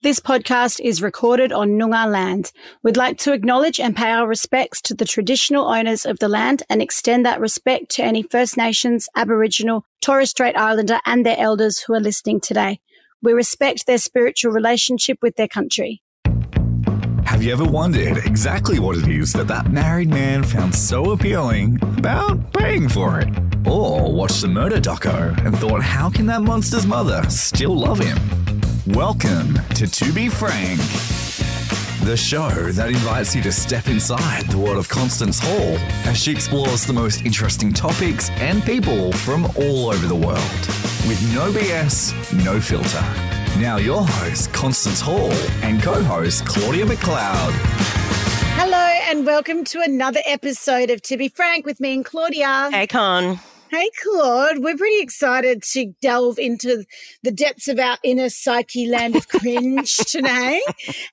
This podcast is recorded on Noongar land. We'd like to acknowledge and pay our respects to the traditional owners of the land and extend that respect to any First Nations, Aboriginal, Torres Strait Islander, and their elders who are listening today. We respect their spiritual relationship with their country. Have you ever wondered exactly what it is that that married man found so appealing about paying for it? Or watched the murder doco and thought, how can that monster's mother still love him? Welcome to To Be Frank, the show that invites you to step inside the world of Constance Hall as she explores the most interesting topics and people from all over the world. With no BS, no filter. Now, your host, Constance Hall, and co host, Claudia McLeod. Hello, and welcome to another episode of To Be Frank with me and Claudia. Hey, Con. Hey, Claude. We're pretty excited to delve into the depths of our inner psyche land of cringe today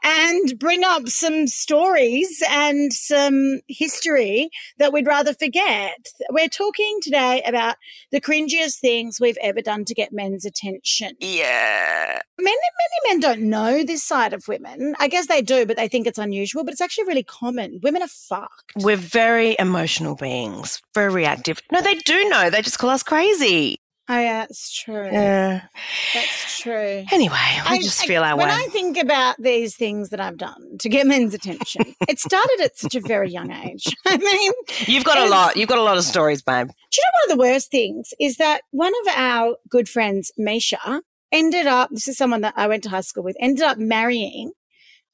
and bring up some stories and some history that we'd rather forget. We're talking today about the cringiest things we've ever done to get men's attention. Yeah. Many, many men don't know this side of women. I guess they do, but they think it's unusual, but it's actually really common. Women are fucked. We're very emotional beings, very reactive. No, they do know. They just call us crazy. Oh, yeah, that's true. Yeah. That's true. Anyway, we I- just I- feel our when way. I think about these things that I've done to get men's attention, it started at such a very young age. I mean, You've got a lot. You've got a lot of stories, babe. do you know one of the worst things is that one of our good friends, Misha, ended up, this is someone that I went to high school with, ended up marrying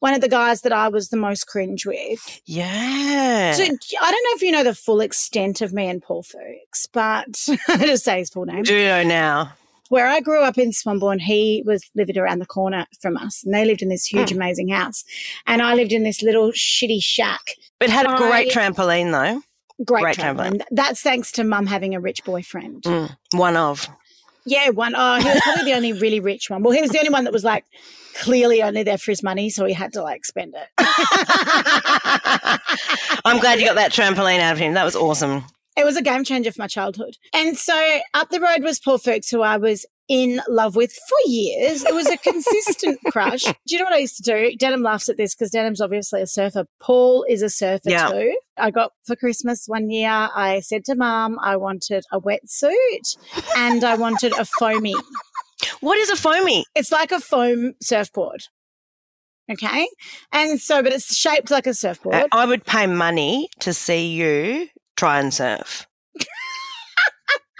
one of the guys that I was the most cringe with. Yeah. So I don't know if you know the full extent of me and Paul Fuchs, but I just say his full name. do you know now? where I grew up in Swanbourne, he was lived around the corner from us, and they lived in this huge, amazing house, and I lived in this little shitty shack. It had a great I- trampoline, though. Great, Great traveling. trampoline. That's thanks to mum having a rich boyfriend. Mm, one of. Yeah, one. Oh, he was probably the only really rich one. Well, he was the only one that was like clearly only there for his money, so he had to like spend it. I'm glad you got that trampoline out of him. That was awesome. it was a game changer for my childhood. And so up the road was Paul Fuchs, who I was in love with for years. It was a consistent crush. Do you know what I used to do? Denim laughs at this because Denim's obviously a surfer. Paul is a surfer Yeah. too. I got for Christmas one year, I said to mum, I wanted a wetsuit and I wanted a foamy. What is a foamy? It's like a foam surfboard. Okay. And so, but it's shaped like a surfboard. I would pay money to see you try and surf.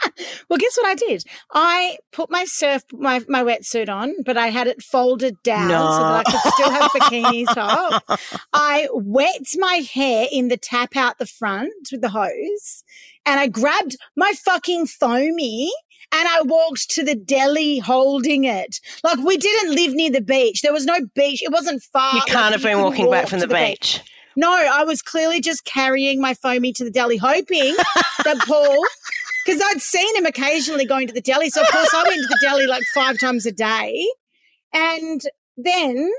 Well, guess what I did? I put my surf my, my wetsuit on, but I had it folded down so that I could still have bikini top. I wet my hair in the tap out the front with the hose, and I grabbed my fucking foamy and I walked to the deli holding it. Like we didn't live near the beach. There was no beach. It wasn't far. You can't have been walking back from to the beach. no, I was clearly just carrying my foamy to the deli, hoping that Paul, because I'd seen him occasionally going to the deli. So, of course, I went to the deli like five times a day. And then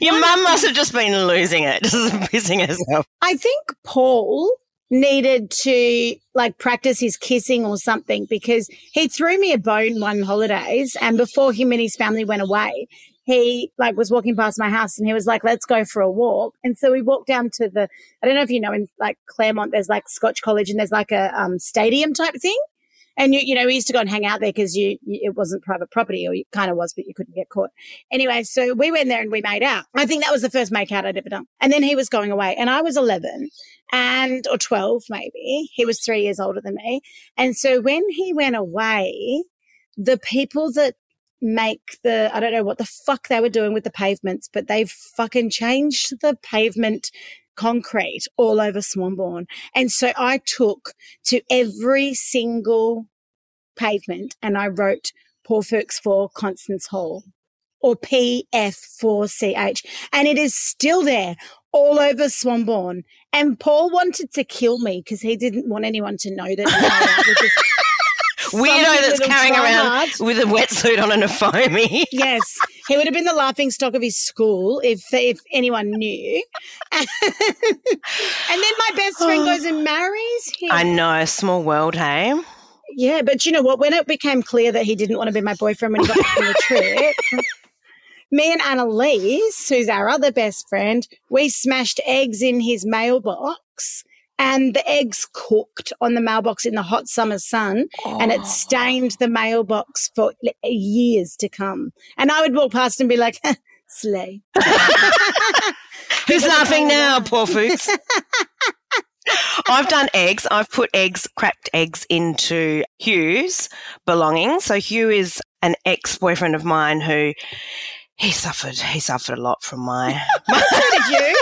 Your mum must have just been losing it, just pissing herself. I think Paul needed to like practice his kissing or something because he threw me a bone one holidays and before him and his family went away he like was walking past my house and he was like let's go for a walk and so we walked down to the i don't know if you know in like claremont there's like scotch college and there's like a um, stadium type thing and you, you know, we used to go and hang out there because you, you, it wasn't private property, or it kind of was, but you couldn't get caught. Anyway, so we went there and we made out. I think that was the first make out I'd ever done. And then he was going away, and I was 11 and, or 12 maybe. He was three years older than me. And so when he went away, the people that make the, I don't know what the fuck they were doing with the pavements, but they've fucking changed the pavement concrete all over Swanbourne. And so I took to every single pavement and I wrote Paul Fuchs for Constance Hall or PF4CH. And it is still there all over Swanbourne. And Paul wanted to kill me because he didn't want anyone to know that. Weirdo that's carrying around with a wetsuit on and a foamy. Yes, he would have been the laughing stock of his school if if anyone knew. and then my best friend goes and marries him. I know, small world, hey? Yeah, but you know what? When it became clear that he didn't want to be my boyfriend when he got back from the trip, me and Annalise, who's our other best friend, we smashed eggs in his mailbox. And the eggs cooked on the mailbox in the hot summer sun, and it stained the mailbox for years to come. And I would walk past and be like, "Slay." Who's laughing now, poor Fuchs? I've done eggs. I've put eggs, cracked eggs into Hugh's belongings. So Hugh is an ex-boyfriend of mine who he suffered. He suffered a lot from my So did you?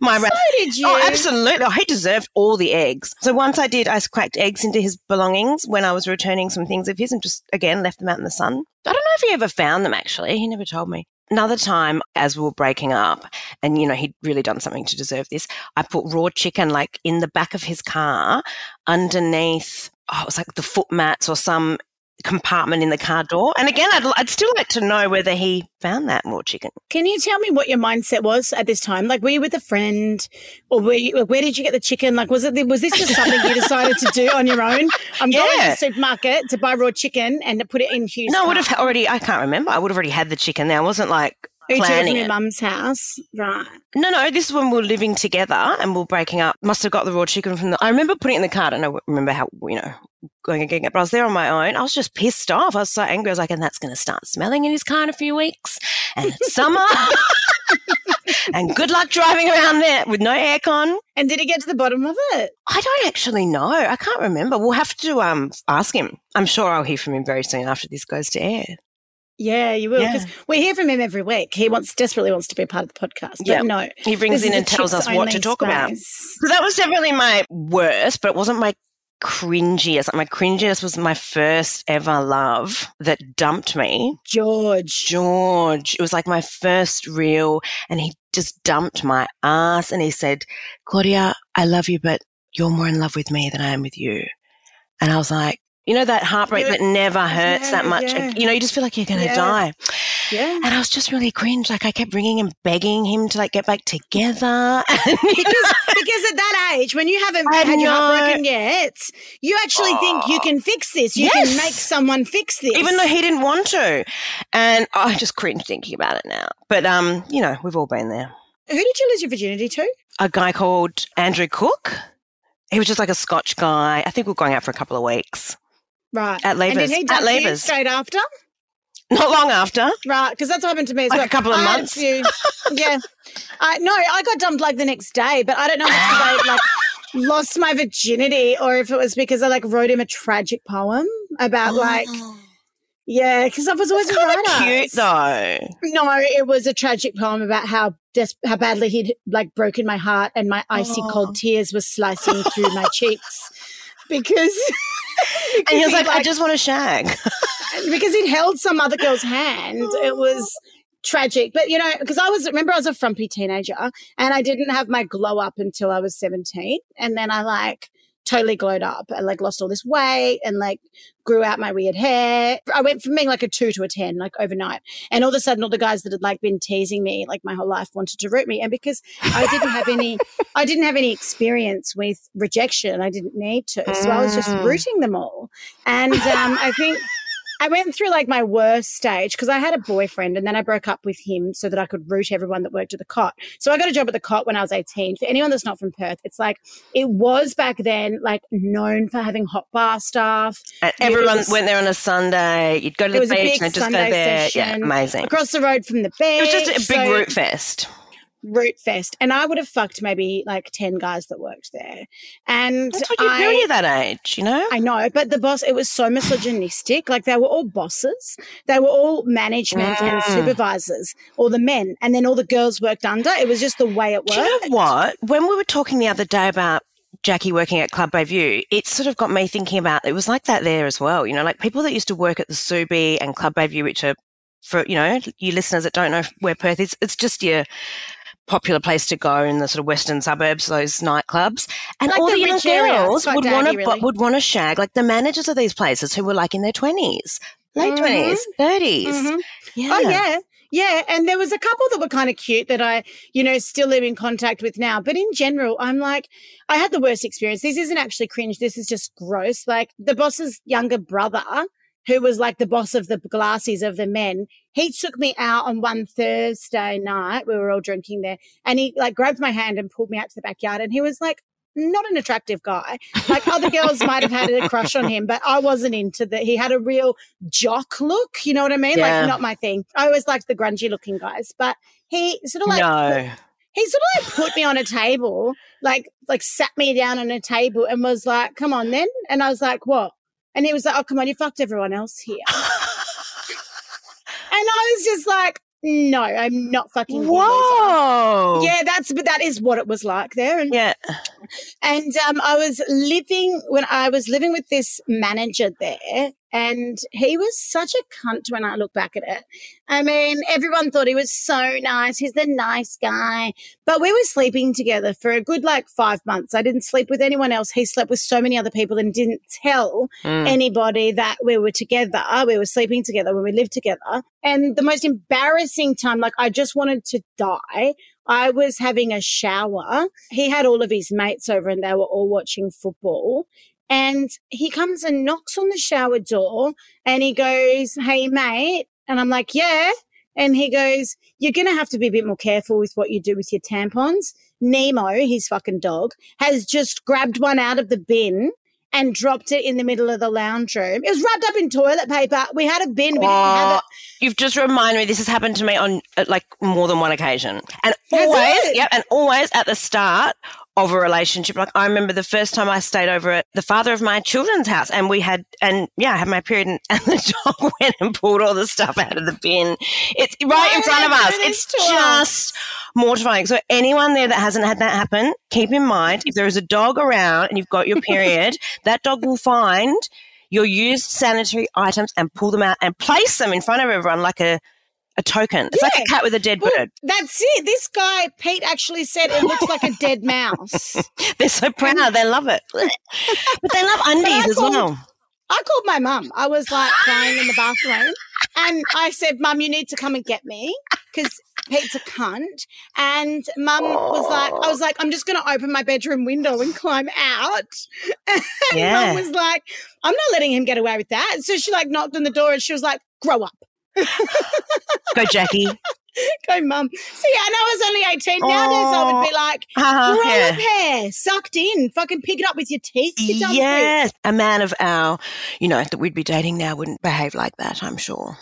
my So did you? Oh, absolutely. Oh, he deserved all the eggs. So once I did, I cracked eggs into his belongings when I was returning some things of his and just, again, left them out in the sun. I don't know if he ever found them, actually. He never told me. Another time, as we were breaking up, and you know, he'd really done something to deserve this, I put raw chicken like in the back of his car underneath, oh, it was like the foot mats or some compartment in the car door. And again, I'd, I'd still like to know whether he found that raw chicken. Can you tell me what your mindset was at this time? Like, were you with a friend, or were you, where did you get the chicken? Like, was it was this just something you decided to do on your own? I'm going to the supermarket to buy raw chicken and to put it in Hugh's. No, I would have already, I can't remember. I would have already had the chicken there. I wasn't like Who took it from planning your mum's house, right? No, no, this is when we were living together and we were breaking up. Must have got the raw chicken from the. I remember putting it in the car. I don't know, remember how, you know, going and getting it, but I was there on my own. I was just pissed off. I was so angry. I was like, and that's going to start smelling in his car in a few weeks. And it's summer. and good luck driving around there with no aircon. And did he get to the bottom of it? I don't actually know. I can't remember. We'll have to um ask him. I'm sure I'll hear from him very soon after this goes to air. Yeah, you will Yeah. because we hear from him every week. He wants desperately wants to be a part of the podcast. But Yeah. no, He brings in and tells us what to talk about. So that was definitely my worst, but it wasn't my cringiest. My cringiest was my first ever love that dumped me. George. George. It was like my first real, and he just dumped my ass and he said, Claudia, I love you, but you're more in love with me than I am with you. And I was like, you know, that heartbreak Yeah. that never hurts that much. yeah. You know, you just feel like you're going to Yeah. die. Yeah. And I was just really cringe. Like I kept ringing and begging him to like get back together. because because at that age, when you haven't I had your heart know. yet, you actually think you can fix this. You Yes. can make someone fix this. even though he didn't want to. And I just cringe thinking about it now. But um, you know, we've all been there. who did you lose your virginity to? A guy called Andrew Cook. He was just like a Scotch guy. I think we were going out for a couple of weeks. Right. At And did he At you straight after? Not long after. Right, because that's what happened to me as Like well. a couple of I months? few- yeah. I no, I got dumped like the next day, but I don't know if I like lost my virginity or if it was because I like wrote him a tragic poem about like yeah, because I was always a Kind writer. cute though. No, it was a tragic poem about how des- how badly he'd like broken my heart and my icy Oh. cold tears were slicing through my cheeks because And he was he'd, like, I just want to shag. because he'd held some other girl's hand. It oh. was tragic, but you know, because I was remember I was a frumpy teenager and I didn't have my glow up until I was seventeen, and then I like totally glowed up and like lost all this weight and like grew out my weird hair. I went from being like a two to a 10, like overnight. And all of a sudden, all the guys that had like been teasing me like my whole life wanted to root me. And because I didn't have any, I didn't have any experience with rejection, I didn't need to. So I was just Mm. rooting them all. And um, I think I went through like my worst stage because I had a boyfriend and then I broke up with him so that I could root everyone that worked at the Cott. So I got a job at the Cott when I was 18. For anyone that's not from Perth, it's like it was back then like known for having hot bar staff. And uh, everyone was- went there on a Sunday. You'd go to the beach and just Sunday go there. Yeah, amazing. Across the road from the beach. It was just a big So- root fest. Root fest. And I would have fucked maybe like 10 guys that worked there. And That's what you I, do at that age, you know? I know, but the boss, it was so misogynistic. Like they were all bosses, they were all management and Mm. supervisors, all the men, and then all the girls worked under. It was just the way it worked. Do you know what? When we were talking the other day about Jackie working at Club Bayview, it sort of got me thinking about it was like that there as well. You know, like people that used to work at the Subi and Club Bayview, which are for you know you listeners that don't know where Perth is, it's just your popular place to go in the sort of western suburbs, those nightclubs, and Like all the the young girls would want to really. would want to shag like the managers of these places who were like in their twenties, late Mhm. 20s 30s Mhm. Yeah. Oh yeah. Yeah, and there was a couple that were kind of cute that I, you know, still live in contact with now. But in general, I'm like, I had the worst experience. This isn't actually cringe. This is just gross. Like the boss's younger brother, who was like the boss of the glassies of the men, he took me out on one Thursday night. We were all drinking there, and he like grabbed my hand and pulled me out to the backyard. And he was like, not an attractive guy. Like other girls might have had a crush on him, but I wasn't into that. He had a real jock look. You know what I mean? Yeah. Like not my thing. I always liked the grungy looking guys, but he sort of like no. he sort of like put me on a table, like like sat me down on a table and was like, "Come on, then." And I was like, "What?" And he was like, "Oh, come on, you fucked everyone else here." and I was just like, "No, I'm not fucking." Whoa. Yeah, that's but that is what it was like there. And Yeah. And um, I was living when I was living with this manager there, and he was such a cunt when I look back at it. I mean, everyone thought he was so nice. He's the nice guy. But we were sleeping together for a good like five months. I didn't sleep with anyone else. He slept with so many other people and didn't tell Mm. anybody that we were together. We were sleeping together when we lived together. And the most embarrassing time, like I just wanted to die. I was having a shower. He had all of his mates over and they were all watching football. And he comes and knocks on the shower door and he goes, Hey, mate. And I'm like, Yeah. And he goes, You're going to have to be a bit more careful with what you do with your tampons. Nemo, his fucking dog, has just grabbed one out of the bin and dropped it in the middle of the lounge room. It was wrapped up in toilet paper. We had a bin. We didn't have Oh, it. you've just reminded me this has happened to me on uh, like more than one occasion. And always, yep, and always at the start of a relationship. Like I remember the first time I stayed over at the father of my children's house and we had and yeah, I had my period and, and the dog went and pulled all the stuff out of the bin. It's right Why in front of us. It's to us? just mortifying. So anyone there that hasn't had that happen, keep in mind if there is a dog around and you've got your period, that dog will find your used sanitary items and pull them out and place them in front of everyone like a, a token. It's like a cat with a dead Well, bird. That's it. This guy, Pete, actually said it looks like a dead mouse. They're so proud. They love it. but they love undies as called- well. I called my mum. I was like crying in the bathroom. And I said, Mum, you need to come and get me because Pete's a cunt. And mum was like, I was like, I'm just going to open my bedroom window and climb out. And Yeah. mum was like, I'm not letting him get away with that. So she like knocked on the door and she was like, grow up. Go, Jackie. Go, mum. So yeah, and I was only 18. Nowadays I would be like, Uh, grow yeah. up hair, sucked in, fucking pick it up with your teeth. You dumb freak. Yes, a man of our, you know, that we'd be dating now wouldn't behave like that. I'm sure.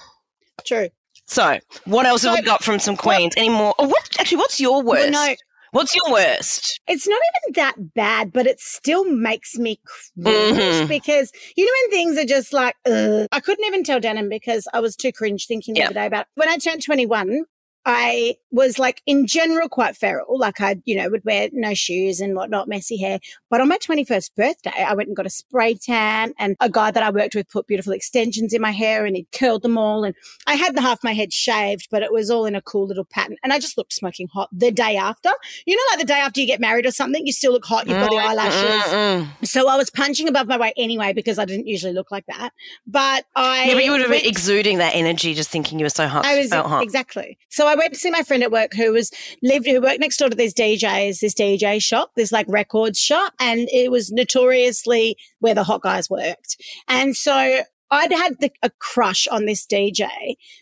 True. So, what else have we got from some queens? Any more? Oh, what actually? What's your Well, worst? no, What's your worst? it's not even that bad, but it still makes me cringe Mhm. because you know when things are just like, Ugh. I couldn't even tell Denim because I was too cringe thinking the Yeah. other day about when I turned 21. I was like in general quite feral. Like I, you know, would wear no shoes and whatnot, messy hair. But on my 21st birthday, I went and got a spray tan and a guy that I worked with put beautiful extensions in my hair and he'd curled them all. And I had the half my head shaved, but it was all in a cool little pattern. And I just looked smoking hot the day after. You know, like the day after you get married or something, you still look hot. You've got the mm, eyelashes. Mm-mm. So I was punching above my weight anyway because I didn't usually look like that. But I Yeah, but you would have been exuding that energy just thinking you were so hot. I was hot. exactly. So I went to see my friend at work who was lived who worked next door to this DJs, this DJ shop, this like records shop, and it was notoriously where the hot guys worked. And so I'd had the, a crush on this DJ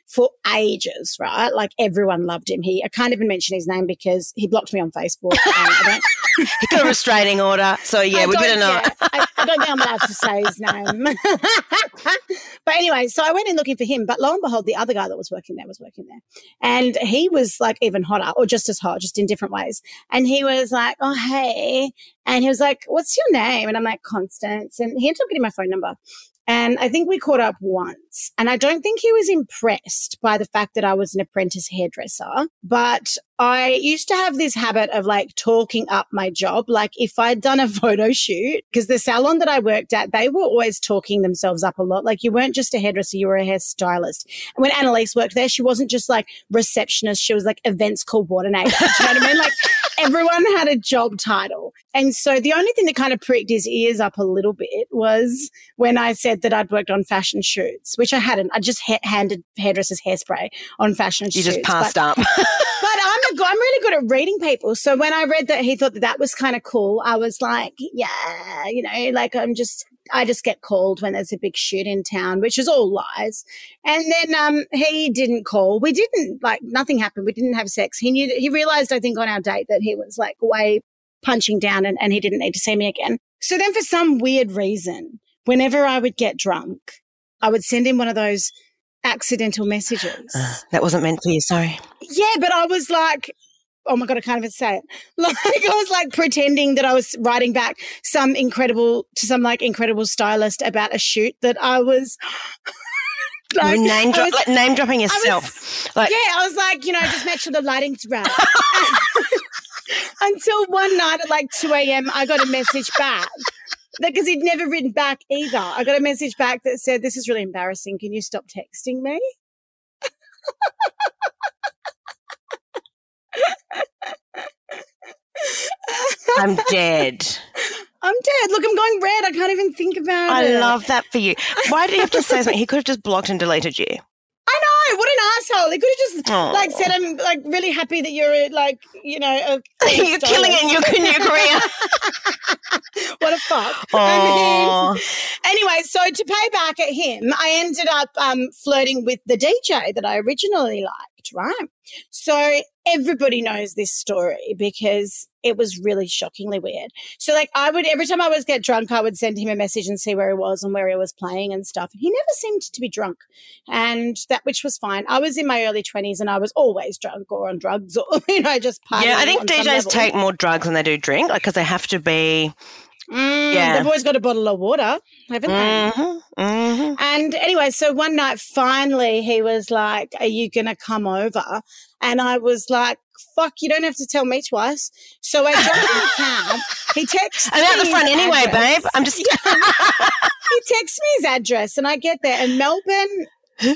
for ages, right? Like everyone loved him. He I can't even mention his name because he blocked me on Facebook. and I don't, He got a restraining order, so yeah, I we better not. yeah, I, I don't think I'm allowed to say his name. but anyway, so I went in looking for him, but lo and behold, the other guy that was working there was working there. And he was like even hotter or just as hot, just in different ways. And he was like, Oh, hey. And he was like, What's your name? And I'm like, Constance. And he ended up getting my phone number. And I think we caught up once. And I don't think he was impressed by the fact that I was an apprentice hairdresser. But I used to have this habit of like talking up my job. Like if I'd done a photo shoot, because the salon that I worked at, they were always talking themselves up a lot. Like you weren't just a hairdresser, you were a hairstylist. And when Annalise worked there, she wasn't just like receptionist, she was like events coordinator. You know what I mean? Like everyone had a job title. And so the only thing that kind of pricked his ears up a little bit was when I said that I'd worked on fashion shoots, which I hadn't. I just ha- handed hairdressers hairspray on fashion You shoots. You just passed but, up. but I'm a, I'm really good at reading people. So when I read that he thought that that was kind of cool, I was like, yeah, you know, like I'm just I just get called when there's a big shoot in town, which is all lies. And then um, he didn't call. We didn't like nothing happened. We didn't have sex. He knew that he realized, I think, on our date that he was like way punching down and, and he didn't need to see me again. So then, for some weird reason, whenever I would get drunk, I would send him one of those accidental messages. that wasn't meant for you. Sorry. Yeah, but I was like, oh my God, I can't even say it. Like, I was like pretending that I was writing back some incredible, to some like incredible stylist about a shoot that I was. Were name, dro- was- like name dropping was- yourself. like, yeah, I was like, you know, just make sure the lighting's right. Until one night at like 2 a.m., I got a message back because he'd never written back either. I got a message back that said, This is really embarrassing. Can you stop texting me? I'm dead. I'm dead. Look, I'm going red. I can't even think about I it. I love that for you. Why did he have to say something? He could have just blocked and deleted you. I know. What an asshole. He could have just Aw. like said, I'm like really happy that you're like, you know, a You're killing it in your, your career. what a fuck. I mean, anyway, so to pay back at him, I ended up um, flirting with the DJ that I originally liked, right? So everybody knows this story because it was really shockingly weird. So, like, I would every time I was get drunk, I would send him a message and see where he was and where he was playing and stuff. And he never seemed to be drunk, and that which was fine. I was in my early twenties and I was always drunk or on drugs or you know I just partying. Yeah, I think DJs take more drugs than they do drink, like because they have to be. Mm, Yeah. They've always got a bottle of water, haven't they? hmm hmm And anyway, so one night, finally, he was like, Are you going to come over? And I was like, Fuck, you don't have to tell me twice. So I jumped in the cab. He texts I'm out me the front anyway, address. babe. I'm just. He texts me his address, and I get there, and Melbourne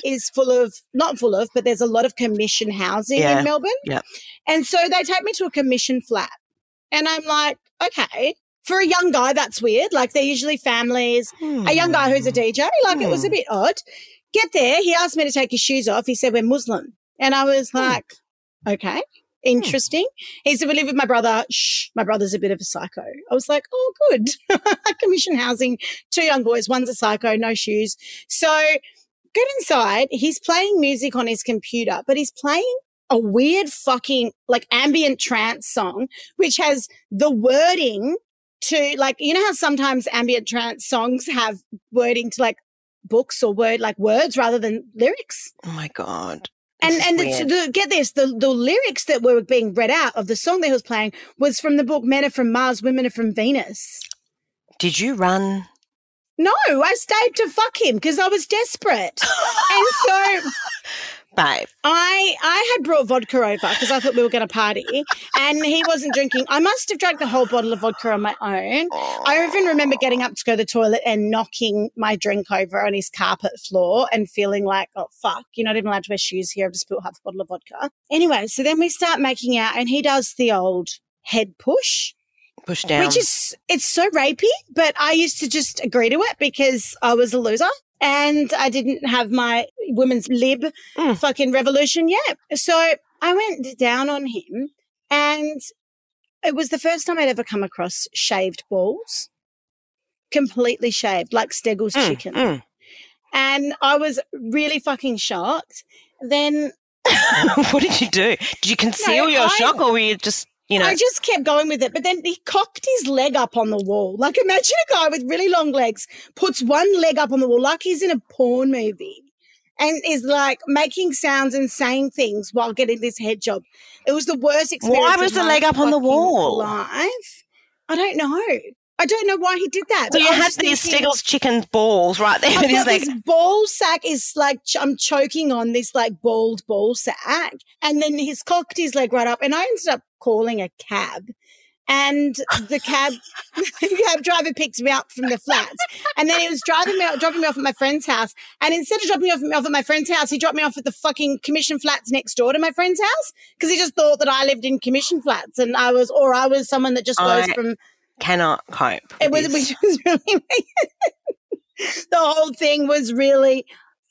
is full of, not full of, but there's a lot of commission housing Yeah. in Melbourne. Yeah. And so they take me to a commission flat. And I'm like, Okay. For a young guy, that's weird. Like they're usually families a young guy who's a hmm. DJ. Like it was a hmm. bit odd. Get there, he asked me to take his shoes off. He said, We're Muslim. And I was hmm. like, Okay, interesting. He said, We live with my brother. Shh, my brother's a bit of a psycho. I was like, Oh, good. Commission housing, two young boys, one's a psycho, no shoes. So get inside. He's playing music on his computer, but he's playing a weird fucking like ambient trance song, which has the wording to like, you know how sometimes ambient trance songs have wording to like books or word like words rather than lyrics. Oh my god. And This is and the, the, get this, the, the lyrics that were being read out of the song that he was playing was from the book Men Are From Mars, Women Are From Venus. Did you run? No, I stayed to fuck him because I was desperate. and so Babe. I I had brought vodka over because I thought we were going to party, and he wasn't drinking. I must have drank the whole bottle of vodka on my own. I even remember getting up to go to the toilet and knocking my drink over on his carpet floor and feeling like, oh fuck, you're not even allowed to wear shoes here. I've just spilled half a bottle of vodka. Anyway, so then we start making out, and he does the old head push. Push down. Which is it's so rapey, but I used to just agree to it because I was a loser and I didn't have my women's lib Mm. fucking revolution yet. So I went down on him and it was the first time I'd ever come across shaved balls. Completely shaved, like Steggles Mm, chicken. mm. And I was really fucking shocked. Then what did you do? Did you conceal No, your I- shock, or were you just, you know? I just kept going with it. But then he cocked his leg up on the wall. Like imagine a guy with really long legs puts one leg up on the wall like he's in a porn movie and is like making sounds and saying things while getting this head job. It was the worst experience. Why was the leg up on the wall? Life. I don't know. I don't know why he did that. So you had these thinking- Steggles chicken balls right there. I've got like, this ball sack is like ch- I'm choking on this like bald ball sack, and then he's cocked his leg right up, and I ended up calling a cab. And the cab, the cab driver picked me up from the flats, and then he was driving me, dropping me off at my friend's house. And instead of dropping me off, off at my friend's house, he dropped me off at the fucking commission flats next door to my friend's house because he just thought that I lived in commission flats, and I was, or I was someone that just goes I- from cannot cope. it was, which was really the whole thing was really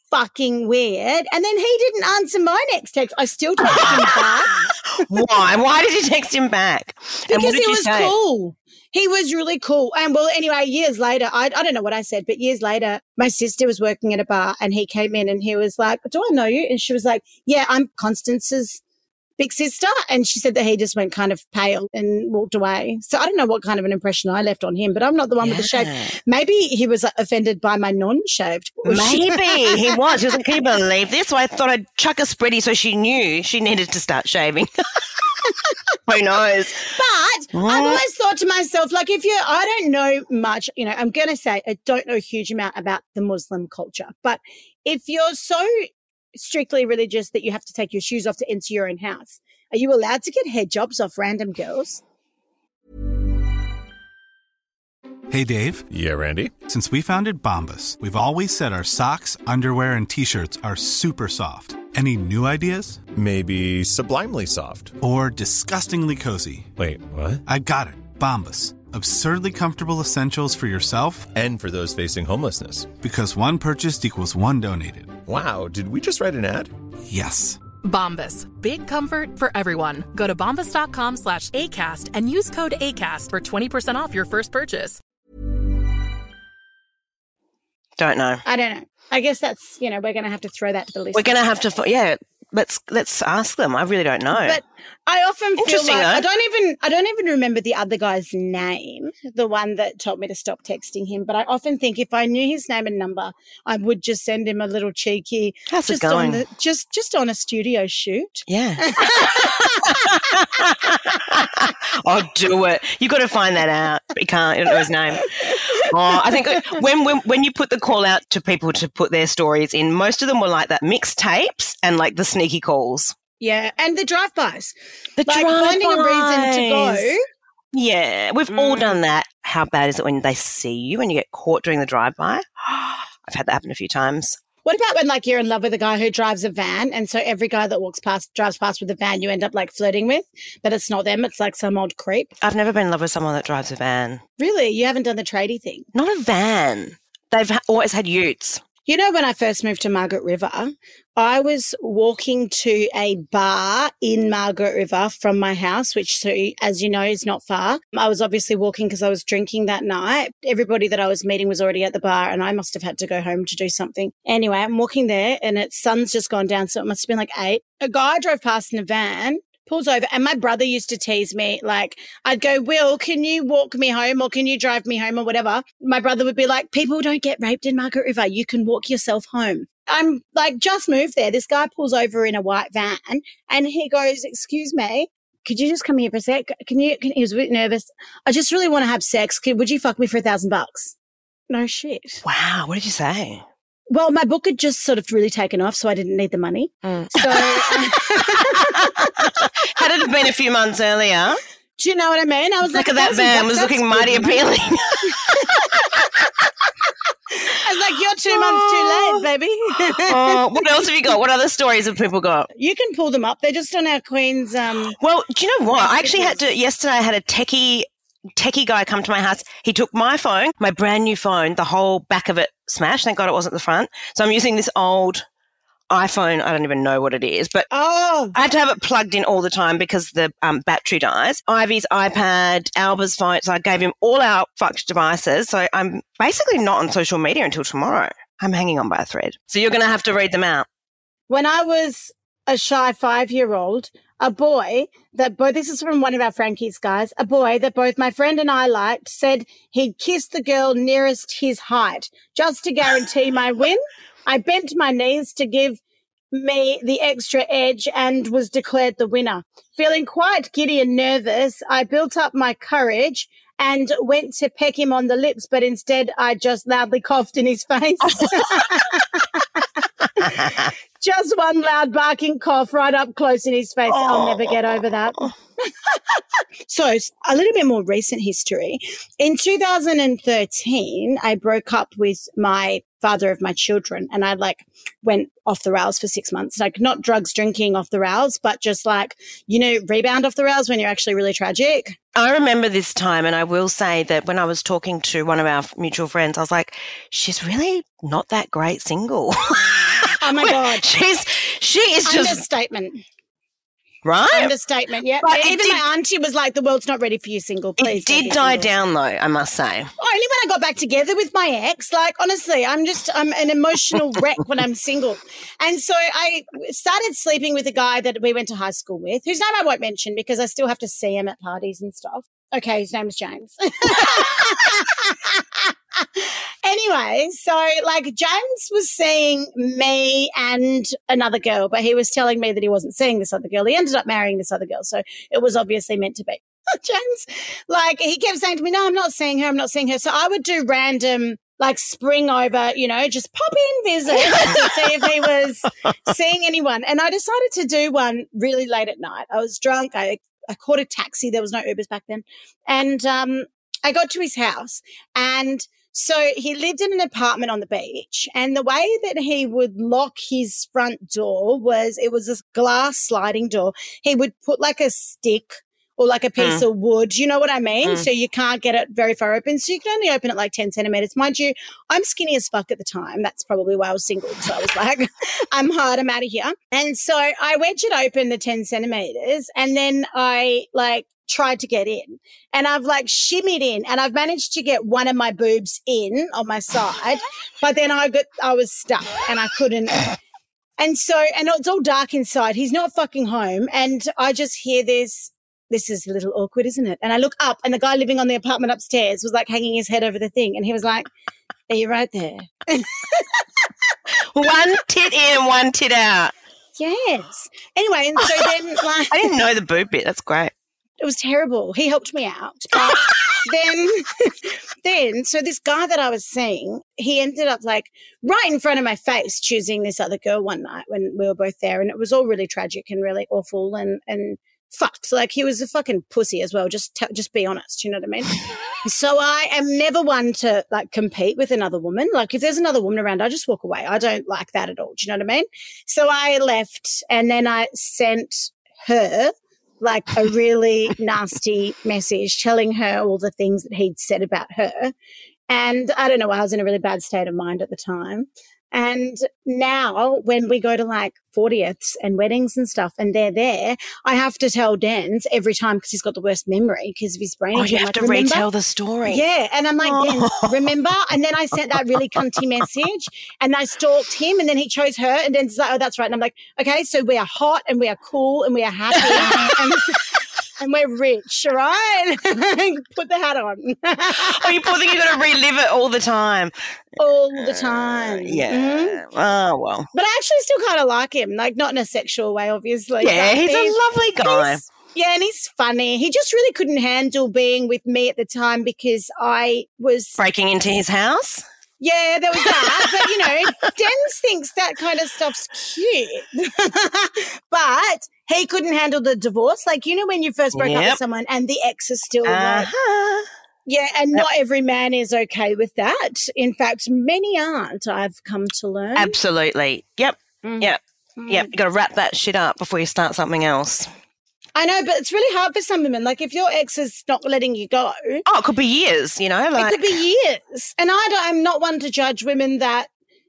fucking weird. And then he didn't answer my next text. I still texted him back Why? Why did you text him back? because he was say? cool. He was really cool. And well, anyway, years later, I, I don't know what I said, but years later, my sister was working at a bar and he came in and he was like, Do I know you? And she was like, Yeah, I'm Constance's big sister. And she said that he just went kind of pale and walked away. So I don't know what kind of an impression I left on him, but I'm not the one with the shave. Maybe he was uh, offended by my non-shaved. Maybe he was. He was like, "Can you believe this?" So I thought I'd chuck a spready so she knew she needed to start shaving. Who knows? But I've always thought to myself, like, if you, I don't know much, you know, I'm going to say I don't know a huge amount about the Muslim culture, but if you're so strictly religious that you have to take your shoes off to enter your own house, are you allowed to get head jobs off random girls? Hey Dave, Yeah, Randy. since we founded Bombas, we've always said our socks, underwear, and t shirts are super soft. Any new ideas? Maybe sublimely soft. Or disgustingly cozy? Wait, what? I got it. Bombas. Absurdly comfortable essentials for yourself And for those facing homelessness. because one purchased equals one donated. Wow, did we just write an ad? Yes. Bombas. Big comfort for everyone. Go to bombas.com slash ACAST and use code ACAST for 20% off your first purchase. Don't know. I don't know. I guess that's, you know, we're going to have to throw that to the list. We're gonna have to. Yeah, let's let's ask them. I really don't know. But I often feel like though. I don't even I don't even remember the other guy's name, the one that told me to stop texting him. But I often think if I knew his name and number, I would just send him a little cheeky, How's it just on going? the just just on a studio shoot. yeah. I'll do it. You got to find that out. You can't. You don't know his name. Oh, I think uh, when, when when you put the call out to people to put their stories in, most of them were like that mixtapes and like the sneaky calls. Yeah, and the drive-bys, The like finding a reason to go. Yeah, we've all Mm. done that. How bad is it when they see you and you get caught during the drive-by? I've had that happen a few times. What about when like you're in love with a guy who drives a van, and so every guy that walks past drives past with a van, you end up like flirting with, but it's not them; it's like some old creep. I've never been in love with someone that drives a van. Really, you haven't done the tradie thing. Not a van. They've ha- always had utes. You know, when I first moved to Margaret River, I was walking to a bar in Margaret River from my house, which, so, as you know, is not far. I was obviously walking because I was drinking that night. Everybody that I was meeting was already at the bar, and I must have had to go home to do something. Anyway, I'm walking there, and it's sun's just gone down, so it must have been like eight. A guy drove past in a van. Pulls over, and my brother used to tease me. Like, I'd go, Will, can you walk me home or can you drive me home or whatever? My brother would be like, People don't get raped in Margaret River. You can walk yourself home. I'm like, just moved there. This guy pulls over in a white van and he goes, Excuse me, could you just come here for a sec? Can you? Can, he was a bit nervous. I just really want to have sex. Could, would you fuck me for a thousand bucks? No shit. Wow, what did you say? Well, my book had just sort of really taken off, so I didn't need the money. Mm. So, Had it been a few months earlier, do you know what I mean? I was look like, at that "A thousand van was looking mighty appealing. I was like, you're two months too late, baby. oh, what else have you got? What other stories have people got? you can pull them up. They're just on our Queen's. Um, Well, do you know what? I actually had to yesterday. I had a techie techie guy come to my house. He took my phone, my brand new phone, the whole back of it smashed. Thank God it wasn't the front. So I'm using this old iPhone. I don't even know what it is, but oh, I have to have it plugged in all the time because the um, battery dies. Ivy's iPad, Alba's phone. So I gave him all our fucked devices. So I'm basically not on social media until tomorrow. I'm hanging on by a thread. So you're going to have to read them out. when I was a shy five year old, a boy that both, this is from one of our Frankie's guys, a boy that both my friend and I liked said he'd kiss the girl nearest his height just to guarantee my win. I bent my knees to give me the extra edge and was declared the winner. Feeling quite giddy and nervous, I built up my courage and went to peck him on the lips, but instead I just loudly coughed in his face. just one loud barking cough right up close in his face. I'll oh. never get over that. so, a little bit more recent history. In 2013, I broke up with my father of my children and I like went off the rails for six months. Like, not drugs, drinking off the rails, but just like, you know, rebound off the rails when you're actually really tragic. I remember this time, and I will say that when I was talking to one of our mutual friends, I was like, "She's really not that great single." Oh my God. she's she is just Understatement. right. Understatement. Yeah. But Even did- my auntie was like, the world's not ready for you single. Please. It did die single." down, though. I must say. Only when I got back together with my ex. Like, honestly, I'm just, I'm an emotional wreck when I'm single. And so I started sleeping with a guy that we went to high school with, whose name I won't mention because I still have to see him at parties and stuff. Okay, his name is James. anyway, so like James was seeing me and another girl, but he was telling me that he wasn't seeing this other girl. He ended up marrying this other girl. So it was obviously meant to be. James, like he kept saying to me, No, I'm not seeing her, I'm not seeing her. So I would do random like spring over, you know, just pop in visit to see if he was seeing anyone. And I decided to do one really late at night. I was drunk. I I caught a taxi. There was no Ubers back then. And um I got to his house and so he lived in an apartment on the beach, and the way that he would lock his front door was it was this glass sliding door. He would put like a stick or like a piece of wood. You know what I mean? Mm. So you can't get it very far open. So you can only open it like 10 centimeters. Mind you, I'm skinny as fuck at the time. That's probably why I was single. So I was like, I'm hard, I'm out of here. And so I wedged it open the 10 centimeters and then I like tried to get in and I've like shimmied in and I've managed to get one of my boobs in on my side, but then I got, I was stuck and I couldn't. And so, and it's all dark inside. He's not fucking home. And I just hear this. This is a little awkward, isn't it? And I look up and the guy living on the apartment upstairs was like hanging his head over the thing. And he was like, Are you right there? One tit in and one tit out. Yes. Anyway, and so then like I didn't know the boob bit. That's great. it was terrible. He helped me out. But then, then, so this guy that I was seeing, he ended up like right in front of my face choosing this other girl one night when we were both there. And it was all really tragic and really awful and, and fucked. Like he was a fucking pussy as well. Just, t- just be honest. You know what I mean? so I am never one to like compete with another woman. Like if there's another woman around, I just walk away. I don't like that at all. Do you know what I mean? So I left and then I sent her like a really nasty message telling her all the things that he'd said about her. And I don't know, I was in a really bad state of mind at the time. And now when we go to like 40ths and weddings and stuff and they're there, I have to tell Dens every time because he's got the worst memory because of his brain. Oh, you have like, to "Remember?" retell the story. Yeah. And I'm like, Oh. Dens, remember? And then I sent that really cunty message and I stalked him and then he chose her. And Dens is like, oh, that's right. And I'm like, okay, so we are hot and we are cool and we are happy and, and we're rich, right? Put the hat on Oh, you poor thing. You got to relive it all the time. all the time. Uh, Yeah. Mhm. Oh well. But I actually still kind of like him, like not in a sexual way, obviously. Yeah, but he's a lovely guy. yeah, and he's funny. He just really couldn't handle being with me at the time because I was Breaking into his house. Yeah, there was that. but you know, Dens thinks that kind of stuff's cute. but he couldn't handle the divorce. Like, you know, when you first broke up with someone and the ex is still like, Uh-huh. yeah, and not every man is okay with that. In fact, many aren't, I've come to learn. Absolutely. Yep. Mm. Yep. Mm. Yep. You got to wrap that shit up before you start something else. I know, but it's really hard for some women. Like, if your ex is not letting you go, Oh, it could be years. You know, like it could be years. And I don't, I'm not one to judge women that,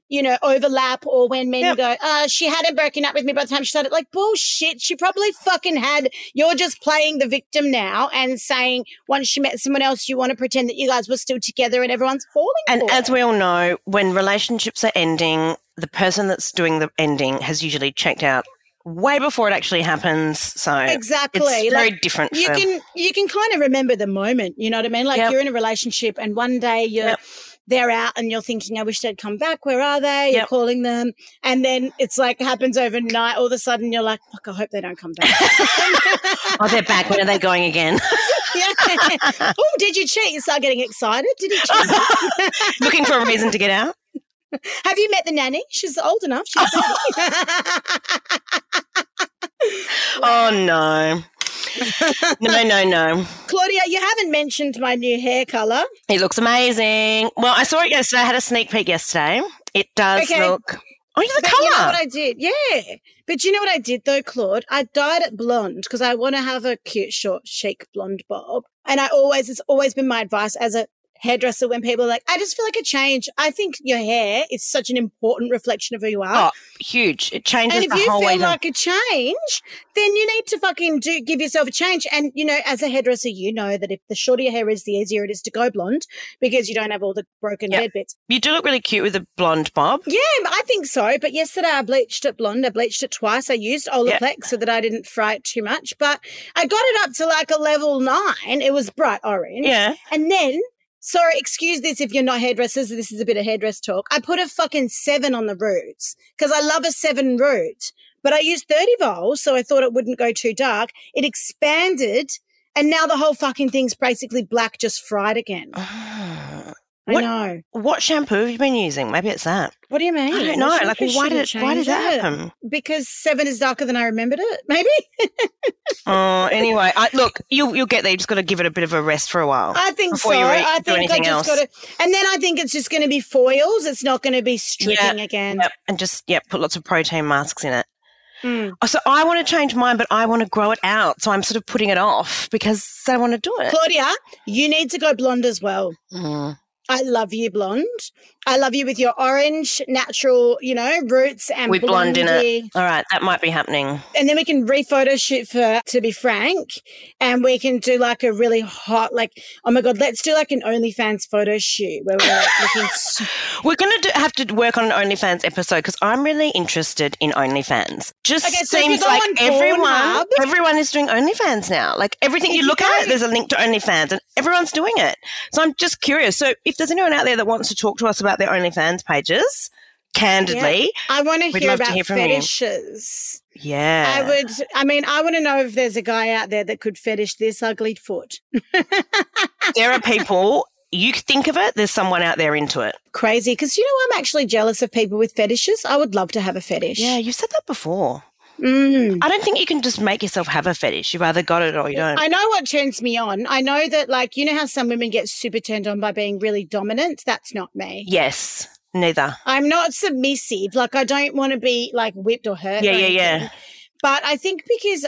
you know, overlap or when men Yep. go, uh, she hadn't broken up with me by the time she started. Like, bullshit. She probably fucking had. You're just playing the victim now and saying once she met someone else, you want to pretend that you guys were still together and everyone's falling And as we all know, when relationships are ending, the person that's doing the ending has usually checked out way before it actually happens. So Exactly. it's very Like, different. you for, can you can kind of remember the moment you know what i mean like Yep. you're in a relationship and one day you're Yep. they're out and you're thinking, I wish they'd come back. Where are they? You're calling them. And then it's like happens overnight. All of a sudden you're like, fuck, I hope they don't come back. Oh, they're back. When are they going again? yeah. Oh, did you cheat? You start getting excited. Did you cheat? Looking for a reason to get out. Have you met the nanny? She's old enough. She's Oh no. No, no, no. Claudia, you haven't mentioned my new hair color. It looks amazing. Well, I saw it yesterday. I had a sneak peek yesterday. It does Okay. look. Oh, the But you know colour. what I did? Yeah. But you know what I did though, Claude? I dyed it blonde because I want to have a cute, short, chic blonde bob. And I always, it's always been my advice as a hairdresser when people are like, I just feel like a change. I think your hair is such an important reflection of who you are. Oh, huge. It changes and if you feel like a change, then you need to fucking do give yourself a change. And you know, as a hairdresser, you know that if the shorter your hair is, the easier it is to go blonde because you don't have all the broken Yep. head bits. You do look really cute with a blonde bob. Yeah, I think so. But yesterday I bleached it blonde. I bleached it twice. I used Olaplex so that I didn't fry it too much. But I got it up to like a level nine. It was bright orange. Yeah. And then, sorry, excuse this if you're not hairdressers. This is a bit of hairdress talk. I put a fucking seven on the roots because I love a seven root. But I used 30 vols, so I thought it wouldn't go too dark. It expanded. And now the whole fucking thing's basically black, just fried again. I What- know. What shampoo have you been using? Maybe it's that. What do you mean? I don't know. Like, why did it? Why did that it. happen? Because seven is darker than I remembered it, maybe? Oh, anyway, I, look, you'll you'll get there. You just got to give it a bit of a rest for a while. I think so. re- I think I just got to, and then I think it's just going to be foils. It's not going to be stripping again. Yep, and just yep, put lots of protein masks in it. Mm. Oh, So I want to change mine, but I want to grow it out. So I'm sort of putting it off because I want to do it. Claudia, you need to go blonde as well. Mm. I love you blonde. I love you with your orange, natural, you know, roots and With blonde in it. All right, that might be happening. And then we can re-photo shoot for to be frank, and we can do like a really hot, like oh my god, let's do like an OnlyFans photo shoot where we're like looking. So- We're going to have to work on an OnlyFans episode because I'm really interested in OnlyFans. Just Okay, so seems like everyone, Pornhub- everyone is doing OnlyFans now. Like everything you you look go- at, there's a link to OnlyFans, and everyone's doing it. So I'm just curious. So if there's anyone out there that wants to talk to us about their OnlyFans pages, candidly, I want to hear love to about hear from you. fetishes. yeah, I would. I mean, I want to know if there's a guy out there that could fetish this ugly foot. there are people. You think of it, there's someone out there into it. Crazy, because you know I'm actually jealous of people with fetishes. I would love to have a fetish. Yeah, you've said that before. Mm. I don't think you can just make yourself have a fetish. You've either got it or you don't. I know what turns me on. I know that, like, you know how some women get super turned on by being really dominant? That's not me. yes, neither. I'm not submissive. Like, I don't want to be like whipped or hurt. Yeah, or yeah, yeah. But I think because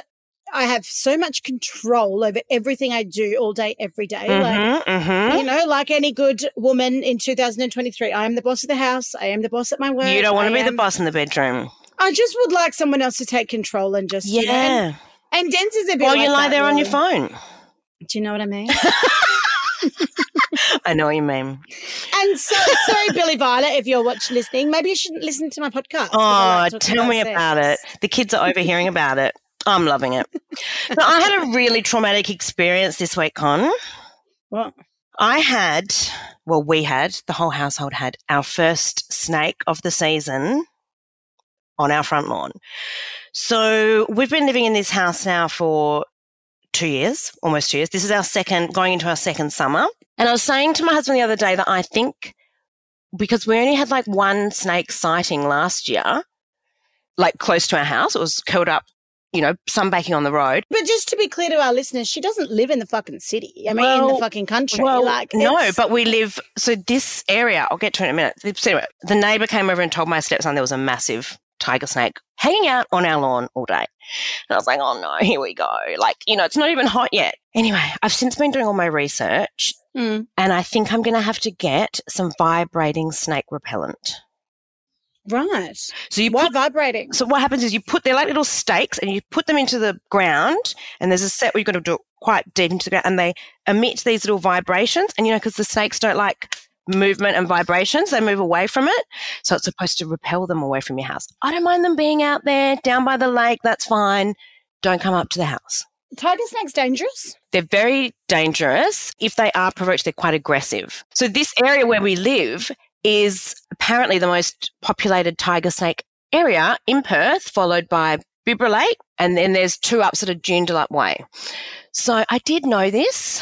I have so much control over everything I do all day, every day, like, hmm hmm you know, like any good woman in 2023, I am the boss of the house. I am the boss at my work. You don't want I to be the boss in the bedroom. I just would like someone else to take control and just, you know, and, Yeah. and Den's is a bit While like you lie there on your phone. Do you know what I mean? I know what you mean. and so, sorry, Billy Violet, if you're watching, listening, maybe you shouldn't listen to my podcast. Oh, like tell me sex. about it. The kids are overhearing about it. I'm loving it. So I had a really traumatic experience this week, Con. What? I had, well, we had, the whole household had our first snake of the season on our front lawn. So we've been living in this house now for two years, almost two years. This is our second, going into our second summer. And I was saying to my husband the other day that I think because we only had like one snake sighting last year, like close to our house, it was curled up, you know, sunbaking on the road. But just to be clear to our listeners, she doesn't live in the fucking city. I mean, in the fucking country. Well, like, no, but we live. So this area, I'll get to it in a minute. So anyway, the neighbour came over and told my stepson there was a massive tiger snake hanging out on our lawn all day. And I was like, oh no, here we go. Like, you know, it's not even hot yet. Anyway, I've since been doing all my research Mm, and I think I'm going to have to get some vibrating snake repellent. right. So you Why put vibrating? So what happens is you put they're like little stakes and you put them into the ground and there's a set where you've got to do it quite deep into the ground and they emit these little vibrations and you know because the snakes don't like movement and vibrations they move away from it so it's supposed to repel them away from your house i don't mind them being out there down by the lake that's fine don't come up to the house tiger snakes dangerous? They're very dangerous. If they are provoked, they're quite aggressive. So, this area where we live is apparently the most populated tiger snake area in Perth, followed by Bibra Lake, and then there's two up sort of Joondalup Way. So, I did know this,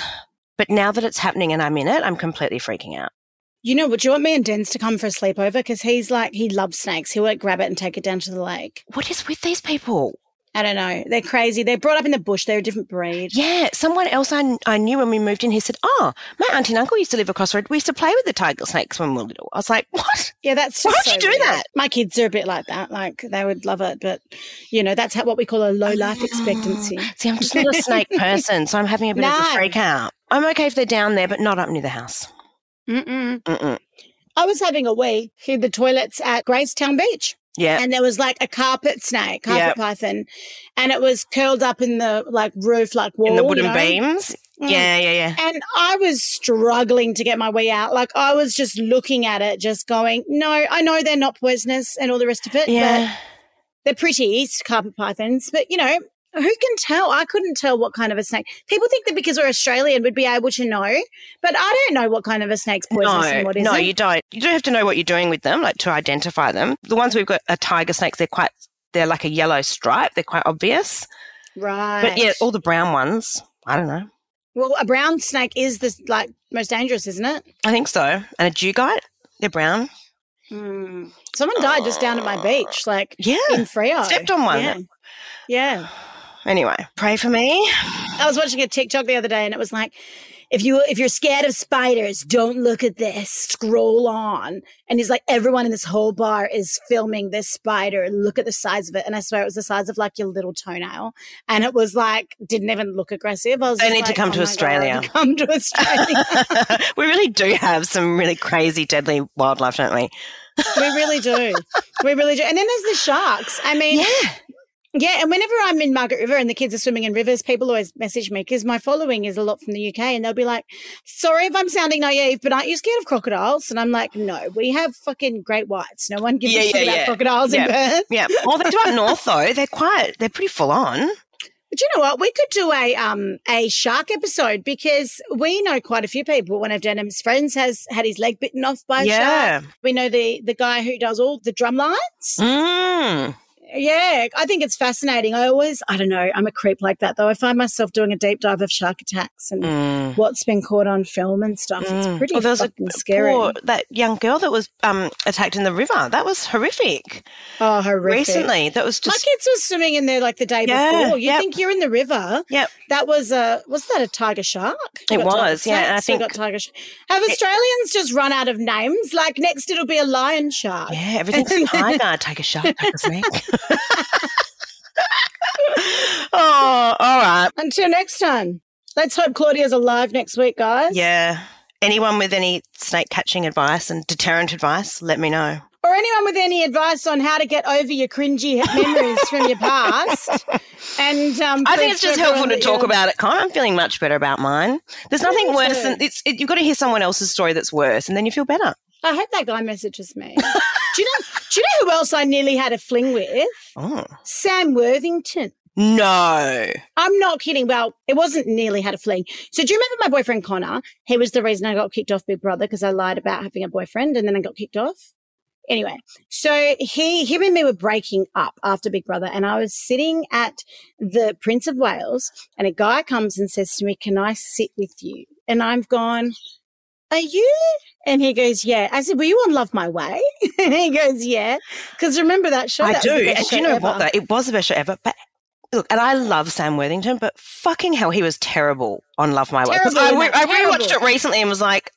but now that it's happening and I'm in it, I'm completely freaking out. You know, would you want me and Dens to come for a sleepover? Because he's like, he loves snakes. He'll like grab it and take it down to the lake. What is with these people? I don't know. They're crazy. They're brought up in the bush. They're a different breed. Yeah, someone else I, I knew when we moved in, he said, Oh, my auntie and uncle used to live across the road. We used to play with the tiger snakes when we were little. I was like, What? Yeah, that's Why'd just you do weird. that? My kids are a bit like that. Like they would love it, but you know, that's how, what we call a low life oh, expectancy. See, I'm just not a snake person, so I'm having a bit of a freak out. I'm okay if they're down there, but not up near the house. Mm-mm. Mm-mm. I was having a wee in the toilets at Gracetown Beach. Yeah. and there was like a carpet snake, carpet Yep. python, and it was curled up in the like roof, like wall, in the you wooden know? beams. Mm. Yeah, yeah, yeah. And I was struggling to get my way out. Like I was just looking at it, just going, "No, I know they're not poisonous and all the rest of it, Yeah. but they're pretty carpet pythons. But you know, who can tell? I couldn't tell what kind of a snake. People think that because we're Australian, we'd be able to know, but I don't know what kind of a snake's poisonous and No, what no, isn't. you don't. You do have to know what you're doing with them, like to identify them. The ones we've got are tiger snakes. They're quite. They're like a yellow stripe. They're quite obvious. right? But yeah, all the brown ones. I don't know. well, a brown snake is the like most dangerous, isn't it? I think so. And a dugite. They're brown. Hmm. Someone died just down at my beach, like Yeah. in Frio. Stepped on one. Yeah. yeah. Anyway, pray for me. I was watching a TikTok the other day, and it was like, if you if you're scared of spiders, don't look at this. Scroll on, and he's like, everyone in this whole bar is filming this spider. Look at the size of it, and I swear it was the size of like your little toenail, and it was like didn't even look aggressive. I was They just need to come "Oh to Australia." God, come to Australia. we really do have some really crazy, deadly wildlife, don't we? we really do, we really do. And then there's the sharks. I mean, Yeah. Yeah, and whenever I'm in Margaret River and the kids are swimming in rivers, people always message me because my following is a lot from the UK, and they'll be like, "Sorry if I'm sounding naive, but aren't you scared of crocodiles?" And I'm like, "No, we have fucking great whites. No one gives Yeah, a shit yeah, about yeah. crocodiles in Yeah. Perth." Yeah. Well, they do up north though. They're quite. They're pretty full on. But you know what? We could do a um a shark episode because we know quite a few people. One of Denham's friends has had his leg bitten off by a Yeah. shark. We know the the guy who does all the drum lines. Mm. Yeah, I think it's fascinating. I always, I don't know, I'm a creep like that though. I find myself doing a deep dive of shark attacks and Mm. what's been caught on film and stuff. Mm. It's pretty Well, was a fucking scary. Poor, that young girl that was um, attacked in the river. That was horrific. oh, horrific. Recently, that was My kids were swimming in there like the day Yeah, before. You yep. think you're in the river? Yep. That was a was that a tiger shark? We It was, yeah, I we got tiger. Sh- Have Australians just run out of names? Like next, it'll be a lion shark. Yeah, everything's tiger. Take a shot. Take a snake. oh, all right. Until next time. Let's hope Claudia's alive next week, guys. Yeah. Anyone with any snake catching advice and deterrent advice, let me know. Or anyone with any advice on how to get over your cringy memories from your past. And um, I think it's just helpful to talk about it, Con. I'm feeling much better about mine. There's nothing worse than it's. It, you've got to hear someone else's story that's worse, and then you feel better. I hope that guy messages me. do you know? Do you know who else I nearly had a fling with? Oh Sam Worthington. no! I'm not kidding. Well, it wasn't nearly had a fling. So do you remember my boyfriend Connor? He was the reason I got kicked off Big Brother because I lied about having a boyfriend and then I got kicked off. Anyway, so he, him and me were breaking up after Big Brother, and I was sitting at the Prince of Wales, and a guy comes and says to me, "Can I sit with you?" And I've gone, "Are you?" And he goes, "Yeah." I said, "Were you on Love My Way?" and he goes, "Yeah," because remember that show? I That do. And do you know ever. what, though? It was the best show ever. But look, and I love Sam Worthington, but fucking hell, he was terrible on Love My Way. 'Cause Terrible I, re- I rewatched terrible. it recently and was like,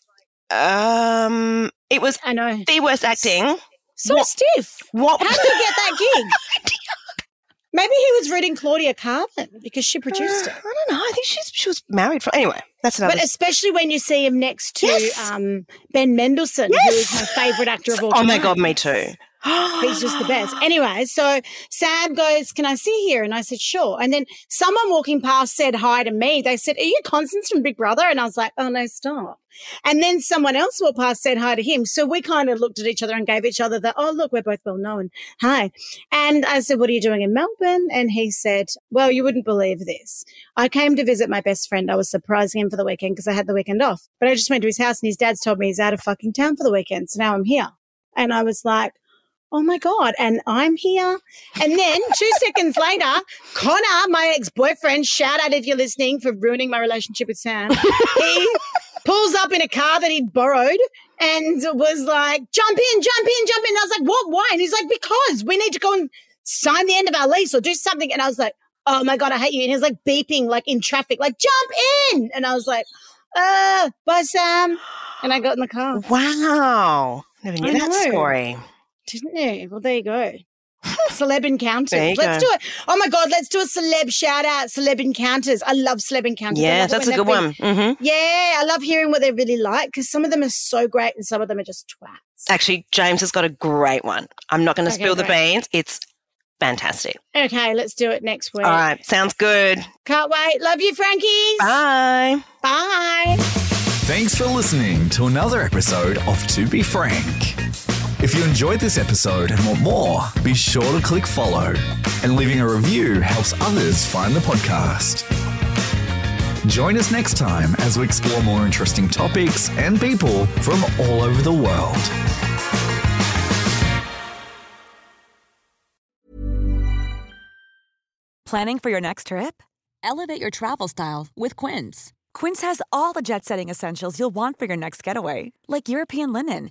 um, it was I know. the worst acting. So What- stiff. What? How did he get that gig? Maybe he was reading Claudia Karvan because she produced it. I don't know. I think she's she was married for anyway. That's another. But especially when you see him next to Yes. um, Ben Mendelsohn, who is my favourite actor of all time. oh my god, me too. He's just the best. Anyway, so Sam goes, Can I see here? And I said, Sure. And then someone walking past said hi to me. They said, Are you Constance from Big Brother? And I was like, Oh, no, stop. And then someone else walked past, said hi to him. So we kind of looked at each other and gave each other the, Oh, look, we're both well known. Hi. And I said, What are you doing in Melbourne? And he said, Well, you wouldn't believe this. I came to visit my best friend. I was surprising him for the weekend because I had the weekend off. But I just went to his house and his dad's told me he's out of fucking town for the weekend. So now I'm here. And I was like, oh my God, and I'm here. And then two seconds later, Connor, my ex boyfriend, shout out if you're listening for ruining my relationship with Sam, he pulls up in a car that he'd borrowed and was like, jump in, jump in, jump in. And I was like, what? Why? And he's like, because we need to go and sign the end of our lease or do something. And I was like, oh my God, I hate you. And he's like beeping, like in traffic, like, jump in. And I was like, uh, bye, Sam. And I got in the car. Wow. Never knew I that know. story. Didn't you? Well, there you go. celeb encounters. Let's go. do it. Oh my God, let's do a celeb shout out, celeb encounters. I love celeb encounters. Yeah, that's a good they've one. been- hmm Yeah, I love hearing what they're really like because some of them are so great and some of them are just twats. Actually, James has got a great one. I'm not going to Okay, spill the beans. It's fantastic. Okay, let's do it next week. All right. Sounds good. Can't wait. Love you, Frankies. Bye. Bye. Thanks for listening to another episode of To Be Frank. If you enjoyed this episode and want more, be sure to click follow. And leaving a review helps others find the podcast. Join us next time as we explore more interesting topics and people from all over the world. Planning for your next trip? Elevate your travel style with Quince. Quince has all the jet setting essentials you'll want for your next getaway, like European linen,